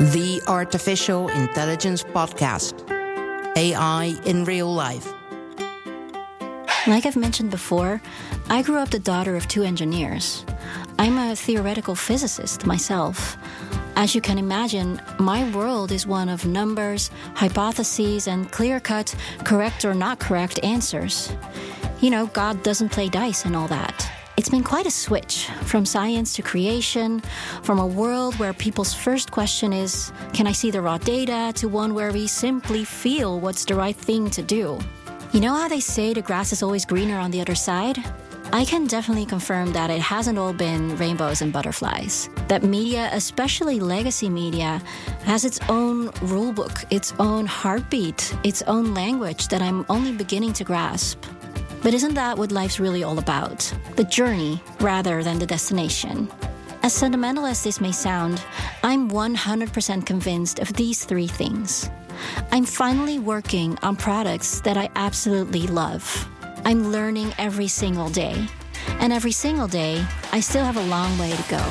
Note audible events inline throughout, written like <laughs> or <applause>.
The Artificial Intelligence Podcast AI in Real Life. Like I've mentioned before, I grew up the daughter of two engineers. I'm a theoretical physicist myself. As you can imagine, my world is one of numbers, hypotheses, and clear cut, correct or not correct answers. You know, God doesn't play dice and all that. It's been quite a switch from science to creation, from a world where people's first question is, Can I see the raw data? to one where we simply feel what's the right thing to do. You know how they say the grass is always greener on the other side? I can definitely confirm that it hasn't all been rainbows and butterflies. That media, especially legacy media, has its own rulebook, its own heartbeat, its own language that I'm only beginning to grasp. But isn't that what life's really all about? The journey rather than the destination. As sentimental as this may sound, I'm 100% convinced of these three things. I'm finally working on products that I absolutely love. I'm learning every single day. And every single day, I still have a long way to go.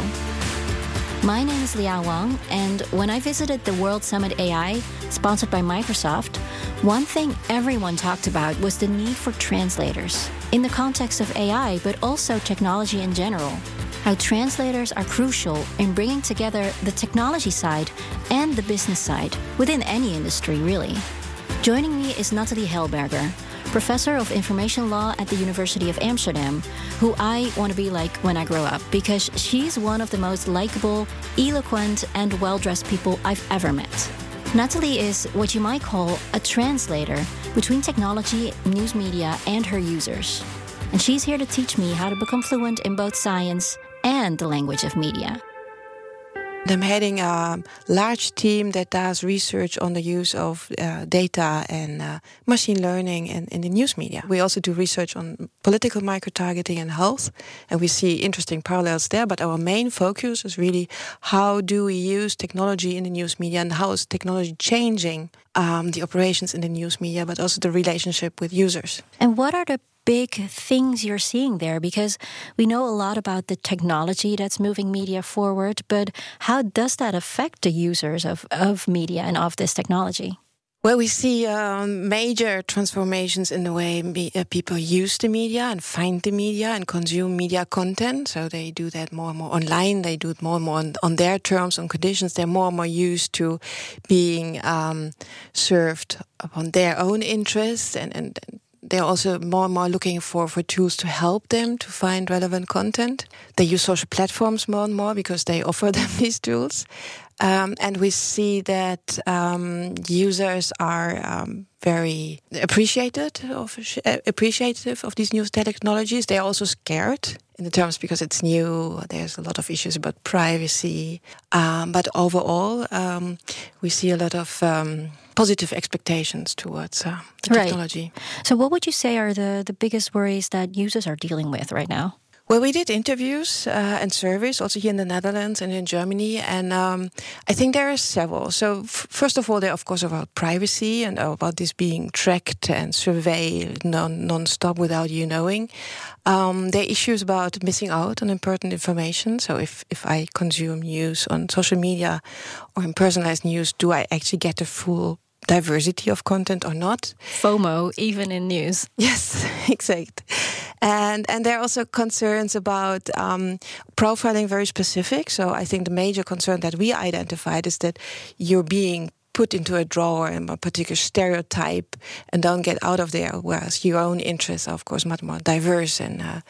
My name is Liao Wang, and when I visited the World Summit AI, sponsored by Microsoft, one thing everyone talked about was the need for translators in the context of AI, but also technology in general. How translators are crucial in bringing together the technology side and the business side within any industry, really. Joining me is Natali Helberger, professor of information law at the University of Amsterdam, who I want to be like when I grow up because she's one of the most likable, eloquent, and well dressed people I've ever met. Natali is what you might call a translator between technology, news media, and her users. And she's here to teach me how to become fluent in both science and the language of media. I'm heading a large team that does research on the use of uh, data and uh, machine learning in, in the news media. We also do research on political micro-targeting and health, and we see interesting parallels there. But our main focus is really how do we use technology in the news media and how is technology changing um, the operations in the news media, but also the relationship with users. And what are the big things you're seeing there? Because we know a lot about the technology that's moving media forward, but how does that affect the users of, of media and of this technology? Well, we see um, major transformations in the way me- uh, people use the media and find the media and consume media content. So they do that more and more online. They do it more and more on, on their terms and conditions. They're more and more used to being um, served upon their own interests and, and they're also more and more looking for, for tools to help them to find relevant content. They use social platforms more and more because they offer <laughs> them these tools. Um, and we see that um, users are um, very appreciated of appreciative of these new technologies. They are also scared in the terms because it's new. There's a lot of issues about privacy, um, but overall, um, we see a lot of um, positive expectations towards uh, the Right. technology. So, what would you say are the, the biggest worries that users are dealing with right now? Well, we did interviews uh, and surveys also here in the Netherlands and in Germany, and um, I think there are several. So, f- first of all, they're of course about privacy and about this being tracked and surveilled non non-stop without you knowing. Um, there are issues about missing out on important information. So, if if I consume news on social media or in personalized news, do I actually get the full diversity of content or not? FOMO, even in news. <laughs> Yes, <laughs> exact. And and there are also concerns about um, profiling very specific. So I think the major concern that we identified is that you're being put into a drawer and a particular stereotype and don't get out of there. Whereas your own interests are, of course, much more diverse, and uh,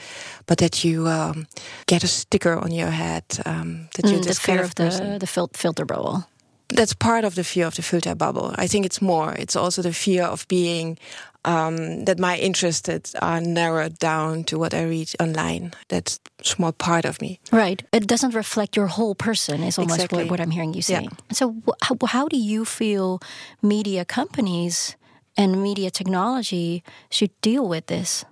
but that you um, get a sticker on your head um, that you're Mm, the this fear kind of the, person the filter bubble. That's part of the fear of the filter bubble. I think it's more. It's also the fear of being um, that my interests are narrowed down to what I read online. That's small part of me. Right. It doesn't reflect your whole person, is almost Exactly. what, what I'm hearing you Yeah. saying. So, wh- how, how do you feel media companies and media technology should deal with this?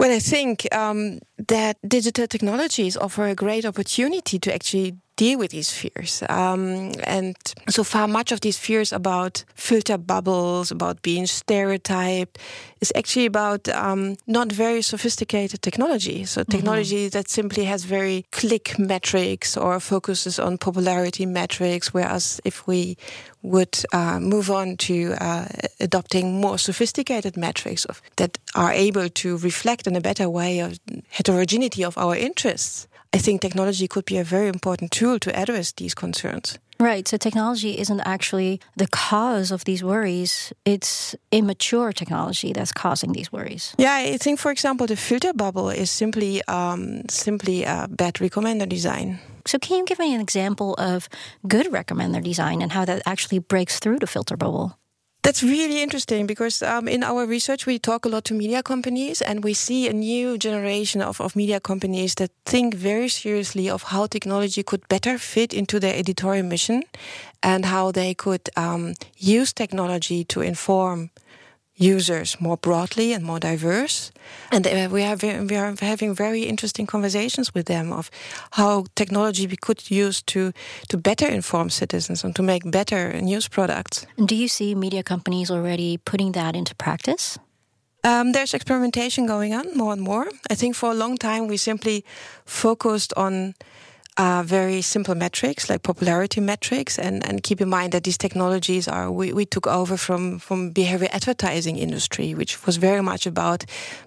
Well, I think um, that digital technologies offer a great opportunity to actually deal with these fears. Um, and so far, much of these fears about filter bubbles, about being stereotyped, is actually about um, not very sophisticated technology. So, mm-hmm. technology mm-hmm. that simply has very click metrics or focuses on popularity metrics. Whereas, if we would uh, move on to uh, adopting more sophisticated metrics of, that are able to reflect in a better way of heterogeneity of our interests, I think technology could be a very important tool to address these concerns. Right. So technology isn't actually the cause of these worries. It's immature technology that's causing these worries. Yeah, I think, for example, the filter bubble is simply um, simply a bad recommender design. So, can you give me an example of good recommender design and how that actually breaks through the filter bubble? That's really interesting because um, in our research, we talk a lot to media companies and we see a new generation of, of media companies that think very seriously of how technology could better fit into their editorial mission and how they could um, use technology to inform users more broadly and more diverse. And uh, we are we are having very interesting conversations with them of how technology we could use to to better inform citizens and to make better news products. do you see media companies already putting that into practice? Um, there's experimentation going on more and more. I think for a long time we simply focused on uh, very simple metrics like popularity metrics and, and keep in mind that these technologies are we, we took over from from behavior advertising industry which was very much about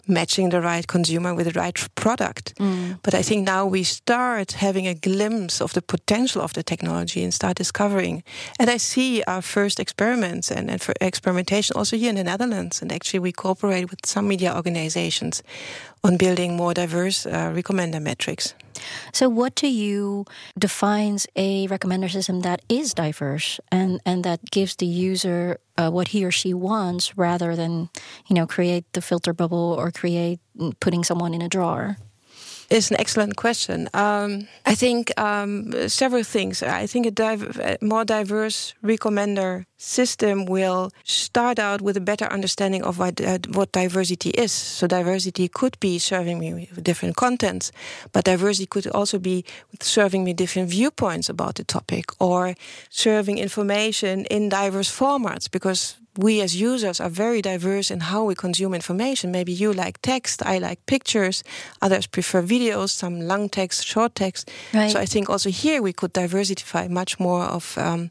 matching the right consumer with the right product. Mm. but i think now we start having a glimpse of the potential of the technology and start discovering. And i see our first experiments and, and for experimentation also here in the netherlands. And actually we cooperate with some media organizations on building more diverse uh, recommender metrics so, what to you defines a recommender system that is diverse and, and that gives the user uh, what he or she wants rather than, you know, create the filter bubble or create putting someone in a drawer? Is an excellent question. Um, I think um, several things. I think a, div- more diverse recommender system will start out with a better understanding of what, uh, what diversity is. So diversity could be serving me with different contents, but diversity could also be serving me different viewpoints about the topic or serving information in diverse formats because we as users are very diverse in how we consume information. Maybe you like text, I like pictures, others prefer videos, some long text, short text. Right. So I think also here we could diversify much more of um,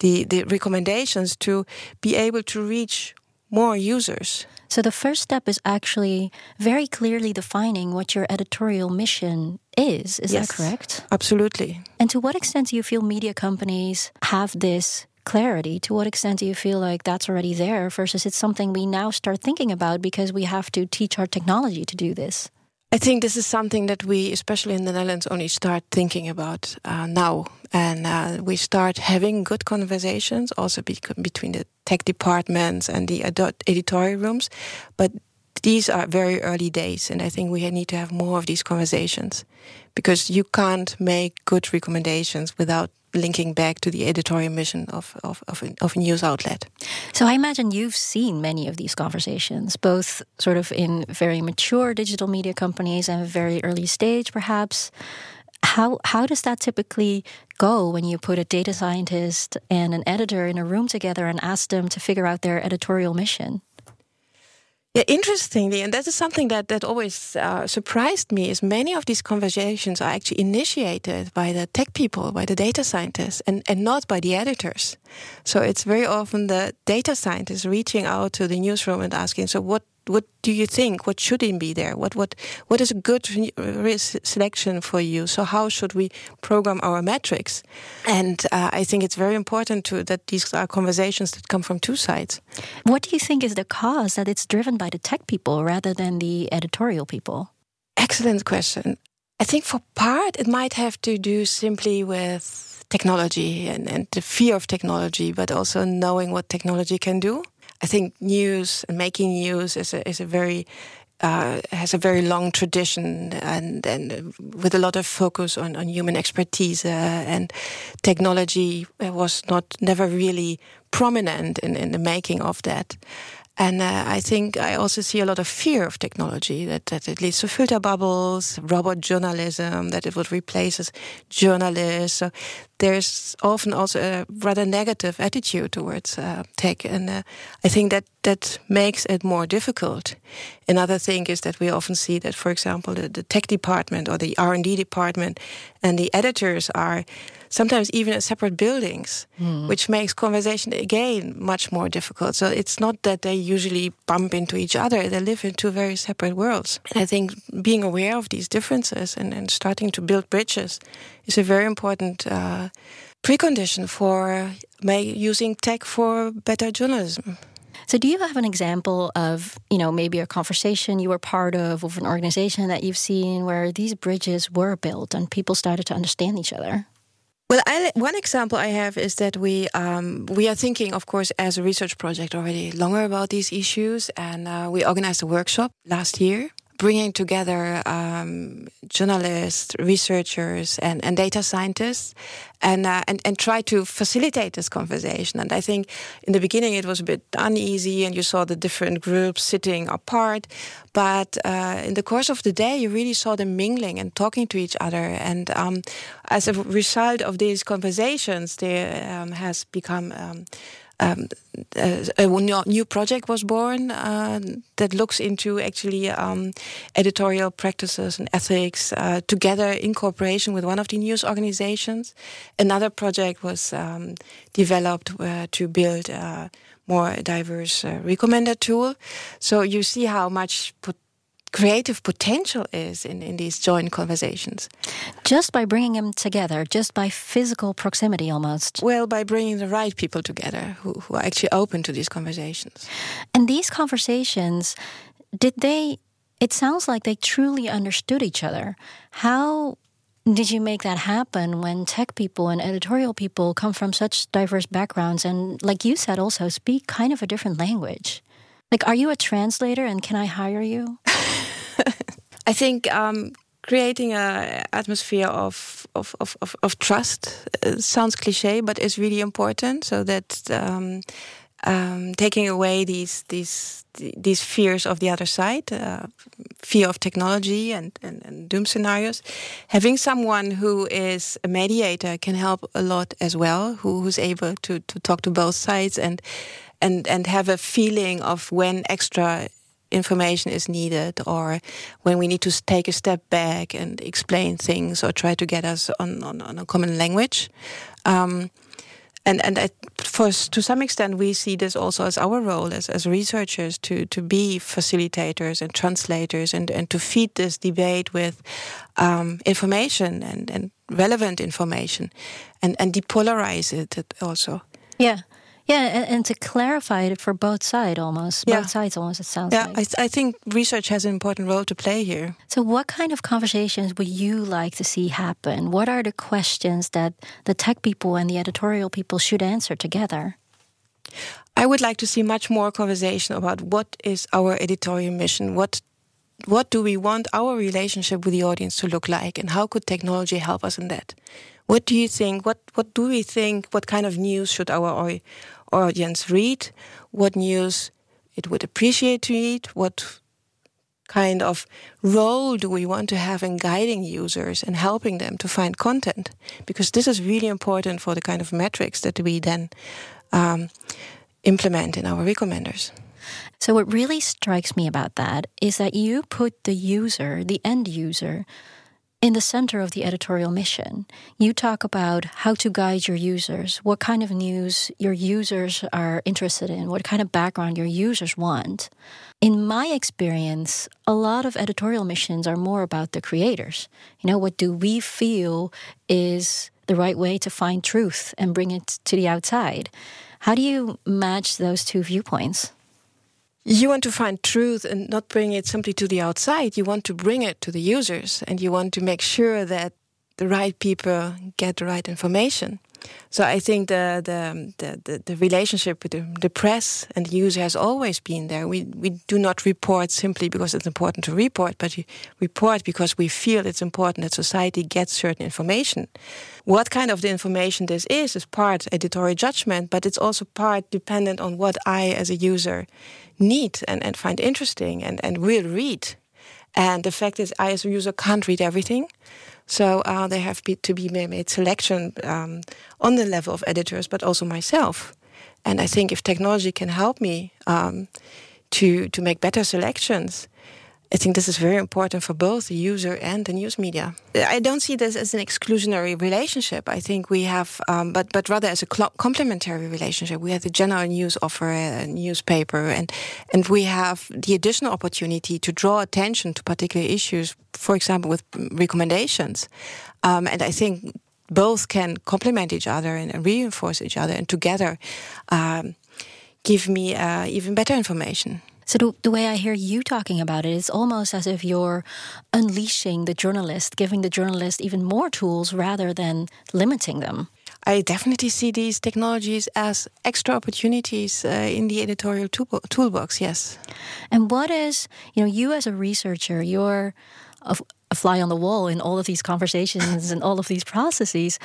the the recommendations to be able to reach more users. So the first step is actually very clearly defining what your editorial mission is. Is yes, that correct? Absolutely. And to what extent do you feel media companies have this clarity, to what extent do you feel like that's already there versus it's something we now start thinking about because we have to teach our technology to do this? I think this is something that we, especially in the Netherlands, only start thinking about uh, now. And uh, we start having good conversations also be between the tech departments and the editorial rooms. But these are very early days, and I think we need to have more of these conversations because you can't make good recommendations without linking back to the editorial mission of, of, of, of a news outlet. So I imagine you've seen many of these conversations, both sort of in very mature digital media companies and very early stage, perhaps. How how does that typically go when you put a data scientist and an editor in a room together and ask them to figure out their editorial mission? Yeah, interestingly, and that is something that that always uh, surprised me, is many of these conversations are actually initiated by the tech people, by the data scientists, and, and not by the editors. So it's very often the data scientists reaching out to the newsroom and asking, "So what what do you think? What should be there? What what what is a good selection for you? So how should we program our metrics? And uh, I think it's very important to that these are conversations that come from two sides. What do you think is the cause that it's driven by the tech people rather than the editorial people? Excellent question. I think for part it might have to do simply with technology and, and the fear of technology, but also knowing what technology can do. I think news and making news is a, is a very uh, has a very long tradition and, and with a lot of focus on, on human expertise uh, and technology was not never really prominent in, in the making of that. And uh, I think I also see a lot of fear of technology that, that it leads to filter bubbles, robot journalism, that it would replace us journalists. So there's often also a rather negative attitude towards uh, tech, and uh, I think that that makes it more difficult. Another thing is that we often see that, for example, the, the tech department or the R and D department and the editors are sometimes even in separate buildings, mm. which makes conversation again much more difficult. So it's not that they usually bump into each other; they live in two very separate worlds. And I think being aware of these differences and, and starting to build bridges is a very important. Uh, precondition for using tech for better journalism. So, do you have an example of, you know, maybe a conversation you were part of, of an organization that you've seen where these bridges were built and people started to understand each other? Well, I, one example I have is that we um, we are thinking, of course, as a research project already longer about these issues, and uh, we organized a workshop last year bringing together um, journalists, researchers, and, and data scientists, and, uh, and and try to facilitate this conversation. And I think in the beginning it was a bit uneasy, and you saw the different groups sitting apart. But uh, in the course of the day, you really saw them mingling and talking to each other. And um, as a result of these conversations, there um, has become um, um, a, new project was born uh, that looks into actually um, editorial practices and ethics uh, together in cooperation with one of the news organizations. Another project was um, developed uh, to build a more diverse uh, recommender tool. So you see how much creative potential is in, in these joint conversations. Just by bringing them together, just by physical proximity almost. Well, by bringing the right people together who, who are actually open to these conversations. And these conversations, did they, it sounds like they truly understood each other. How did you make that happen when tech people and editorial people come from such diverse backgrounds and, like you said, also speak kind of a different language? Like, are you a translator and can I hire you? I think um, creating an atmosphere of of, of, of, of trust uh, sounds cliche, but is really important. So that um, um, taking away these these these fears of the other side, uh, fear of technology and, and, and, doom scenarios, having someone who is a mediator can help a lot as well. Who, who's able to to talk to both sides and and and have a feeling of when extra information is needed or when we need to take a step back and explain things or try to get us on, on, on a common language. Um, and and I, for to some extent, we see this also as our role as, as researchers to to be facilitators and translators and, and to feed this debate with um, information and, and relevant information and, and depolarize it also. Yeah. Yeah, and, and, to clarify it for both sides almost. Yeah. Both sides almost, it sounds yeah, like. I, th I think research has an important role to play here. So, what kind of conversations would you like to see happen? What are the questions that the tech people and the editorial people should answer together? I would like to see much more conversation about what is our editorial mission, what what do we want our relationship with the audience to look like, and how could technology help us in that? What do you think? What what do we think? What kind of news should our audience read, what news it would appreciate to read, what kind of role do we want to have in guiding users and helping them to find content? Because this is really important for the kind of metrics that we then um, implement in our recommenders. So, what really strikes me about that is that you put the user, the end user, in the center of the editorial mission, you talk about how to guide your users, what kind of news your users are interested in, what kind of background your users want. In my experience, a lot of editorial missions are more about the creators. You know, what do we feel is the right way to find truth and bring it to the outside? How do you match those two viewpoints? You want to find truth and not bring it simply to the outside. You want to bring it to the users and you want to make sure that the right people get the right information. So I think the the the, the, the relationship with the, the, press and the user has always been there. We we do not report simply because it's important to report, but we report because we feel it's important that society gets certain information. What kind of the information this is is part editorial judgment, but it's also part dependent on what I as a user need and, and find interesting and, and will read. And the fact is I as a user can't read everything. So uh, they have to be made selection um, on the level of editors, but also myself. And I think if technology can help me um, to to make better selections, I think this is very important for both the user and the news media. I don't see this as an exclusionary relationship. I think we have, um, but but rather as a complementary relationship. We have the general news offer, a newspaper, and and we have the additional opportunity to draw attention to particular issues. For example, with recommendations, um, and I think both can complement each other and, reinforce each other, and together um, give me uh, even better information. So the, the, way I hear you talking about it, it's almost as if you're unleashing the journalist, giving the journalist even more tools rather than limiting them. I definitely see these technologies as extra opportunities uh, in the editorial tool toolbox. Yes. And what is, you know, you as a researcher, you're a, a fly on the wall in all of these conversations and all of these processes.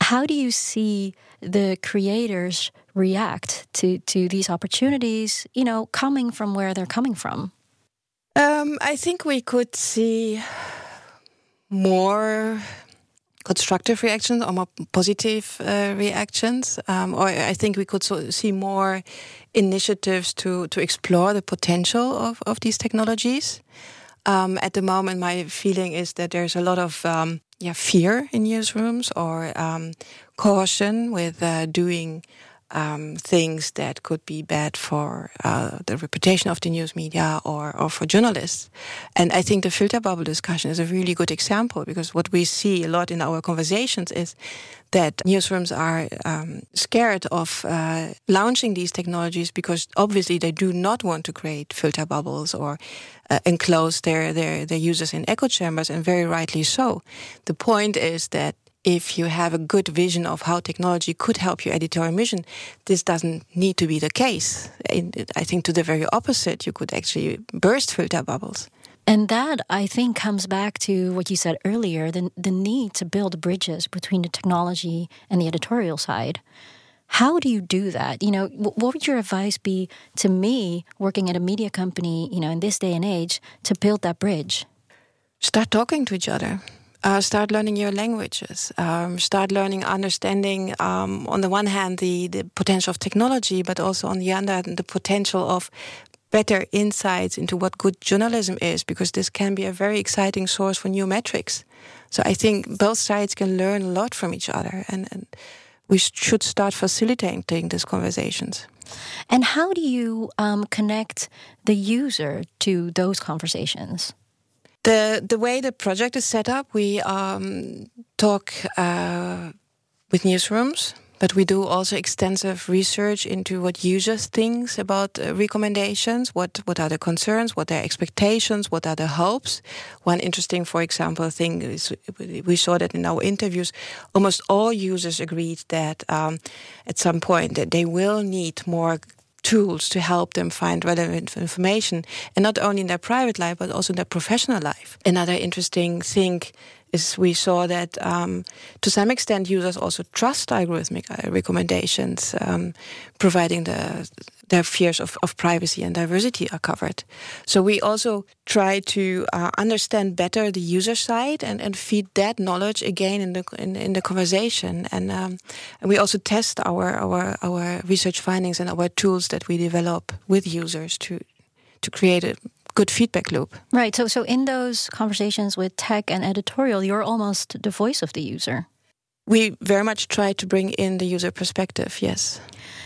How do you see the creators react to to these opportunities? You know, coming from where they're coming from. Um, I think we could see more constructive reactions or more positive uh, reactions, um, or I think we could so see more initiatives to to explore the potential of of these technologies. Um, at the moment, my feeling is that there's a lot of um, yeah fear in newsrooms or um, caution with uh, doing um, things that could be bad for uh, the reputation of the news media or, or for journalists. And I think the filter bubble discussion is a really good example because what we see a lot in our conversations is that newsrooms are um, scared of uh, launching these technologies because obviously they do not want to create filter bubbles or uh, enclose their, their, their users in echo chambers, and very rightly so. The point is that if you have a good vision of how technology could help your editorial mission, this doesn't need to be the case. I think to the very opposite, you could actually burst filter bubbles. And that, I think, comes back to what you said earlier the, the need to build bridges between the technology and the editorial side. How do you do that? You know, what would your advice be to me working at a media company, you know, in this day and age to build that bridge? Start talking to each other uh, start learning your languages. Um, start learning, understanding, um, on the one hand, the, the potential of technology, but also on the other hand, the potential of better insights into what good journalism is, because this can be a very exciting source for new metrics. So I think both sides can learn a lot from each other, and, and we should start facilitating these conversations. And how do you um, connect the user to those conversations? The the way the project is set up, we um, talk uh, with newsrooms, but we do also extensive research into what users think about uh, recommendations. What what are the concerns? What are their expectations? What are the hopes? One interesting, for example, thing is we saw that in our interviews, almost all users agreed that um, at some point that they will need more tools to help them find relevant information, and not only in their private life but also in their professional life. Another interesting thing is we saw that um, to some extent users also trust algorithmic uh, recommendations, um, providing the their fears of, of privacy and diversity are covered. So we also try to uh, understand better the user side and, and feed that knowledge again in the in, in the conversation. And, um, and we also test our, our our research findings and our tools that we develop with users to to create a good feedback loop. Right. So so in those conversations with tech and editorial, you're almost the voice of the user. We very much try to bring in the user perspective, yes.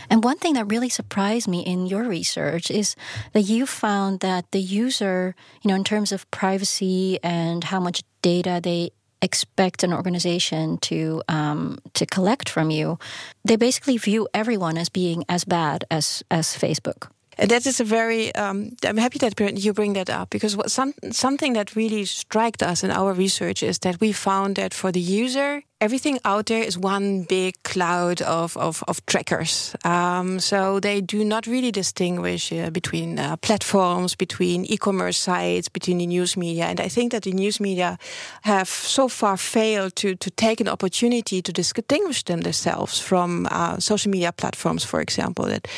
And one thing that really surprised me in your research is that you found that the user, you know, in terms of privacy and how much data they expect an organization to um, to collect from you, they basically view everyone as being as bad as as Facebook. And that is a very. Um, I'm happy that you bring that up because what some something that really struck us in our research is that we found that for the user, everything out there is one big cloud of of, of trackers. Um, so they do not really distinguish uh, between uh, platforms, between e-commerce sites, between the news media. And I think that the news media have so far failed to to take an opportunity to distinguish themselves from uh, social media platforms, for example. That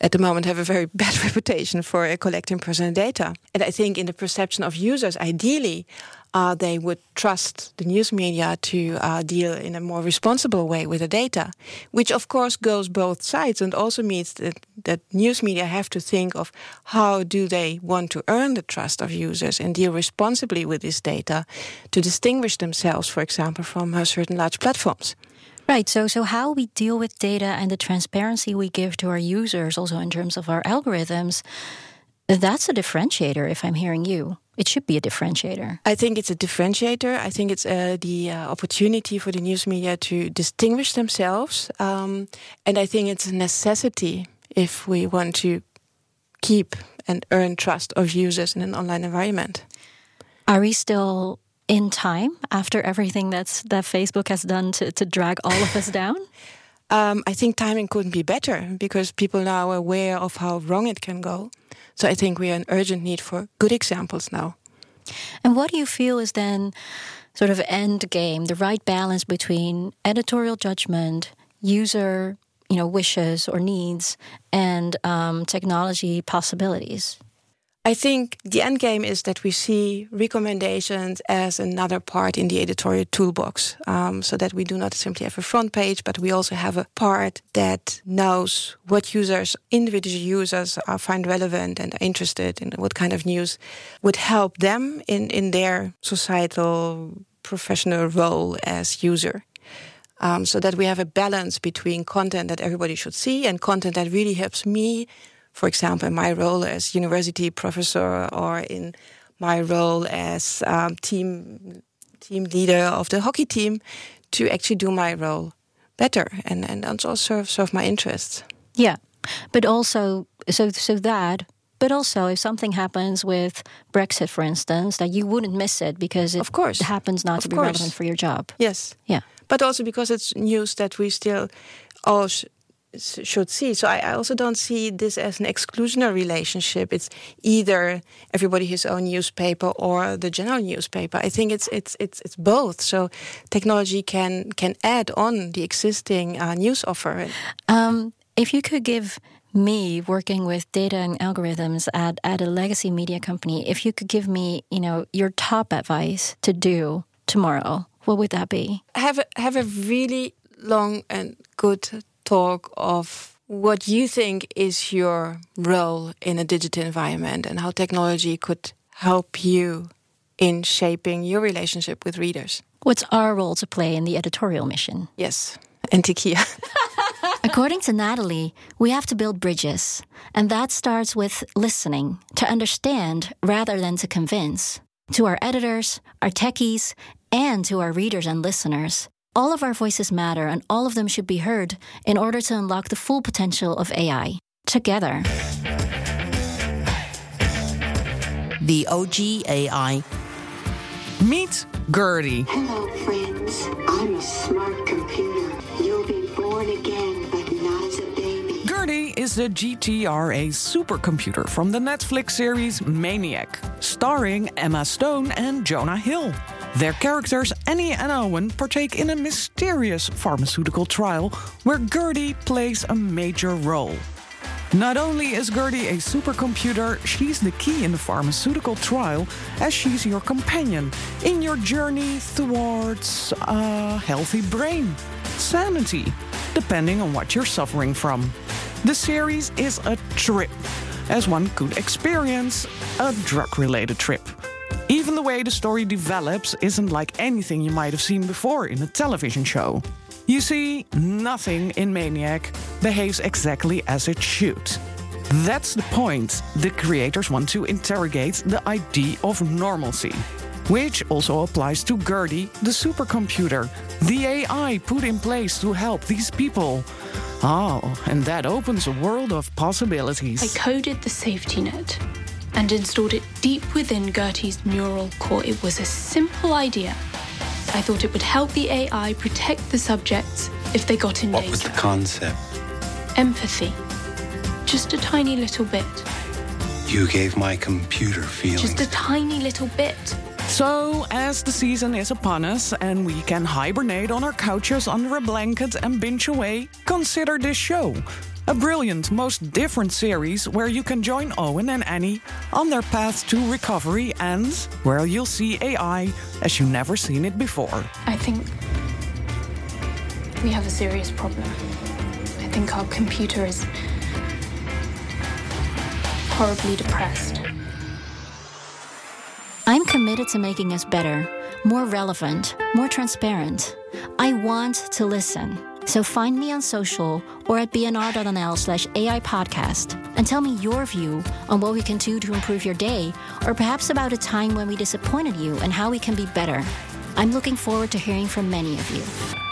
at the moment have a very <laughs> bad reputation for uh, collecting personal data. And I think in the perception of users, ideally, uh, they would trust the news media to uh, deal in a more responsible way with the data, which of course goes both sides and also means that, that news media have to think of how do they want to earn the trust of users and deal responsibly with this data to distinguish themselves, for example, from uh, certain large platforms. Right. So, so how we deal with data and the transparency we give to our users, also in terms of our algorithms, that's a differentiator. If I'm hearing you, it should be a differentiator. I think it's a differentiator. I think it's uh, the uh, opportunity for the news media to distinguish themselves, um, and I think it's a necessity if we want to keep and earn trust of users in an online environment. Are we still in time after everything that's that Facebook has done to, to drag all of us down? <laughs> Um, I think timing couldn't be better because people now are aware of how wrong it can go. So I think we are in urgent need for good examples now. And what do you feel is then sort of end game, the right balance between editorial judgment, user, you know, wishes or needs, and um, technology possibilities? I think the end game is that we see recommendations as another part in the editorial toolbox, um, so that we do not simply have a front page, but we also have a part that knows what users, individual users, are find relevant and are interested in what kind of news would help them in in their societal professional role as user. Um, so that we have a balance between content that everybody should see and content that really helps me for example, in my role as university professor or in my role as um, team team leader of the hockey team, to actually do my role better and and also serve serve my interests. Yeah, but also so so that. But also, if something happens with Brexit, for instance, that you wouldn't miss it because it of course. happens not of to be course. relevant for your job. Yes. Yeah. But also because it's news that we still all should see. So I, I, also don't see this as an exclusionary relationship. It's either everybody his own newspaper or the general newspaper. I think it's it's it's it's both. So technology can can add on the existing uh, news offer. Um, if you could give me working with data and algorithms at, at a legacy media company, if you could give me, you know, your top advice to do tomorrow, what would that be? Have a, have a really long and good talk of what you think is your role in a digital environment and how technology could help you in shaping your relationship with readers. What's our role to play in the editorial mission? Yes, and Tikia. <laughs> According to Natali, we have to build bridges, and that starts with listening to understand rather than to convince. To our editors, our techies, and to our readers and listeners. All of our voices matter, and all of them should be heard in order to unlock the full potential of AI. Together. The OG AI. Meet Gertie. Hello, friends. I'm a smart computer. You'll be born again, but not as a baby. Gertie is the GRTA supercomputer from the Netflix series Maniac, starring Emma Stone and Jonah Hill. Their characters, Annie and Owen, partake in a mysterious pharmaceutical trial where Gertie plays a major role. Not only is Gertie a supercomputer, she's the key in the pharmaceutical trial as she's your companion in your journey towards a healthy brain, sanity, depending on what you're suffering from. The series is a trip, as one could experience a drug related trip. Even the way the story develops isn't like anything you might have seen before in a television show. You see, nothing in Maniac behaves exactly as it should. That's the point. The creators want to interrogate the idea of normalcy, which also applies to Gertie, the supercomputer, the AI put in place to help these people. Oh, and that opens a world of possibilities. I coded the safety net and installed it deep within Gertie's neural core. It was a simple idea. I thought it would help the AI protect the subjects if they got in What danger. was the concept? Empathy. Just a tiny little bit. You gave my computer feelings. Just a tiny little bit. So, as the season is upon us and we can hibernate on our couches under a blanket and binge away, consider this show. A brilliant, most different series where you can join Owen and Annie on their path to recovery and where you'll see AI as you've never seen it before. I think we have a serious problem. I think our computer is horribly depressed. I'm committed to making us better, more relevant, more transparent. I want to listen. So find me on social or at bnr.nl slash AI podcast and tell me your view on what we can do to improve your day or perhaps about a time when we disappointed you and how we can be better. I'm looking forward to hearing from many of you.